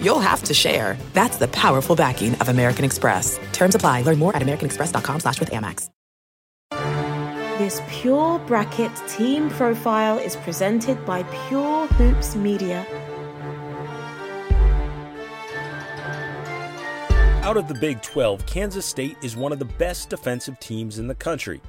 you'll have to share. That's the powerful backing of American Express. Terms apply. Learn more at americanexpress.com slash with Amex. This Pure Bracket team profile is presented by Pure Hoops Media. Out of the Big 12, Kansas State is one of the best defensive teams in the country.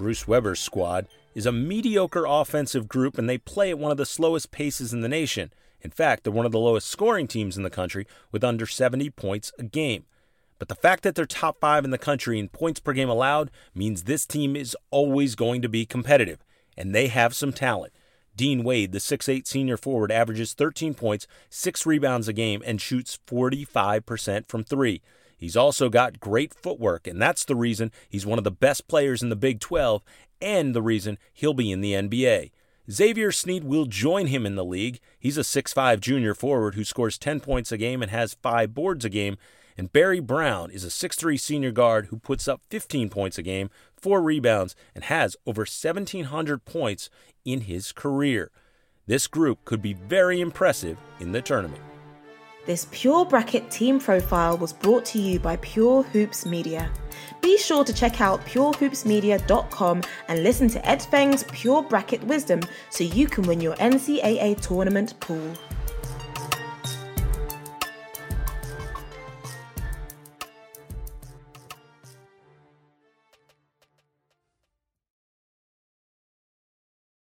Bruce Weber's squad is a mediocre offensive group and they play at one of the slowest paces in the nation. In fact, they're one of the lowest scoring teams in the country with under 70 points a game. But the fact that they're top five in the country in points per game allowed means this team is always going to be competitive, and they have some talent. Dean Wade, the 6'8 senior forward, averages 13 points, 6 rebounds a game, and shoots 45% from three. He's also got great footwork, and that's the reason he's one of the best players in the Big 12 and the reason he'll be in the NBA. Xavier Sneed will join him in the league. He's a 6'5 junior forward who scores 10 points a game and has 5 boards a game. And Barry Brown is a 6'3 senior guard who puts up 15 points a game, 4 rebounds, and has over 1,700 points in his career. This group could be very impressive in the tournament. This Pure Bracket team profile was brought to you by Pure Hoops Media. Be sure to check out purehoopsmedia.com and listen to Ed Feng's Pure Bracket Wisdom so you can win your NCAA tournament pool.